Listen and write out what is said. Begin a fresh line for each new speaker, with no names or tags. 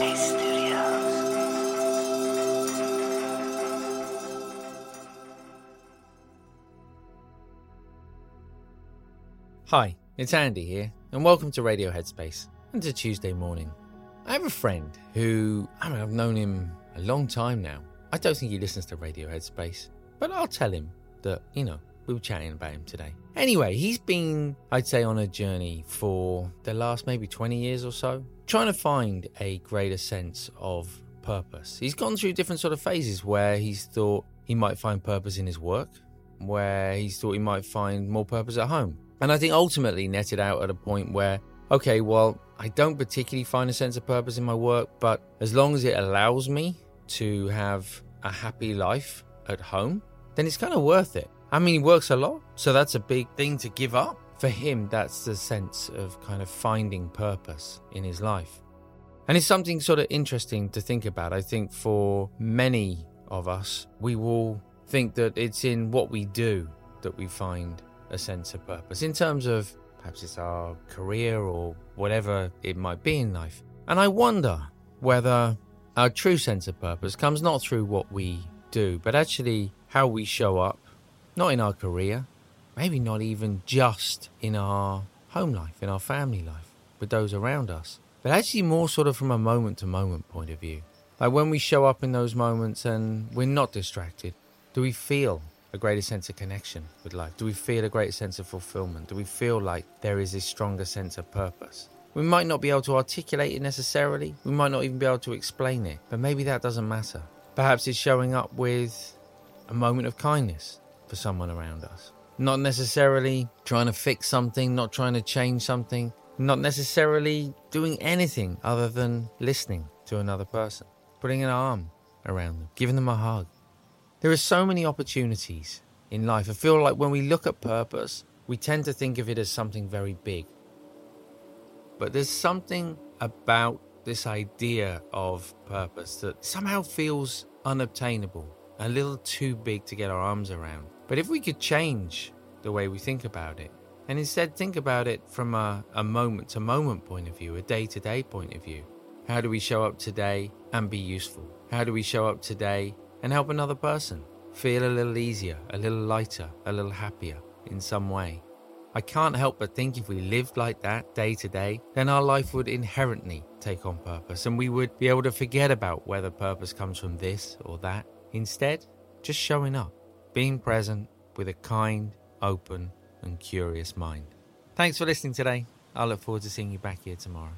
Hi, it's Andy here, and welcome to Radio Headspace and to Tuesday morning. I have a friend who, I mean, I've known him a long time now. I don't think he listens to Radio Headspace, but I'll tell him that, you know, we were chatting about him today. Anyway, he's been, I'd say, on a journey for the last maybe 20 years or so, trying to find a greater sense of purpose. He's gone through different sort of phases where he's thought he might find purpose in his work, where he's thought he might find more purpose at home. And I think ultimately netted out at a point where, okay, well, I don't particularly find a sense of purpose in my work, but as long as it allows me to have a happy life at home, then it's kind of worth it. I mean, he works a lot, so that's a big thing to give up. For him, that's the sense of kind of finding purpose in his life. And it's something sort of interesting to think about. I think for many of us, we will think that it's in what we do that we find a sense of purpose in terms of perhaps it's our career or whatever it might be in life. And I wonder whether our true sense of purpose comes not through what we do, but actually how we show up, not in our career, maybe not even just in our home life, in our family life, with those around us, but actually more sort of from a moment to moment point of view. Like when we show up in those moments and we're not distracted, do we feel a greater sense of connection with life? Do we feel a greater sense of fulfillment? Do we feel like there is a stronger sense of purpose? We might not be able to articulate it necessarily, we might not even be able to explain it, but maybe that doesn't matter. Perhaps it's showing up with a moment of kindness for someone around us. Not necessarily trying to fix something, not trying to change something, not necessarily doing anything other than listening to another person, putting an arm around them, giving them a hug. There are so many opportunities in life. I feel like when we look at purpose, we tend to think of it as something very big. But there's something about this idea of purpose that somehow feels unobtainable, a little too big to get our arms around. But if we could change the way we think about it, and instead think about it from a, moment to moment point of view, a day to day point of view, how do we show up today and be useful? How do we show up today and help another person feel a little easier, a little lighter, a little happier in some way? I can't help but think if we lived like that day to day, then our life would inherently take on purpose and we would be able to forget about whether purpose comes from this or that. Instead, just showing up, being present with a kind, open, and curious mind. Thanks for listening today. I look forward to seeing you back here tomorrow.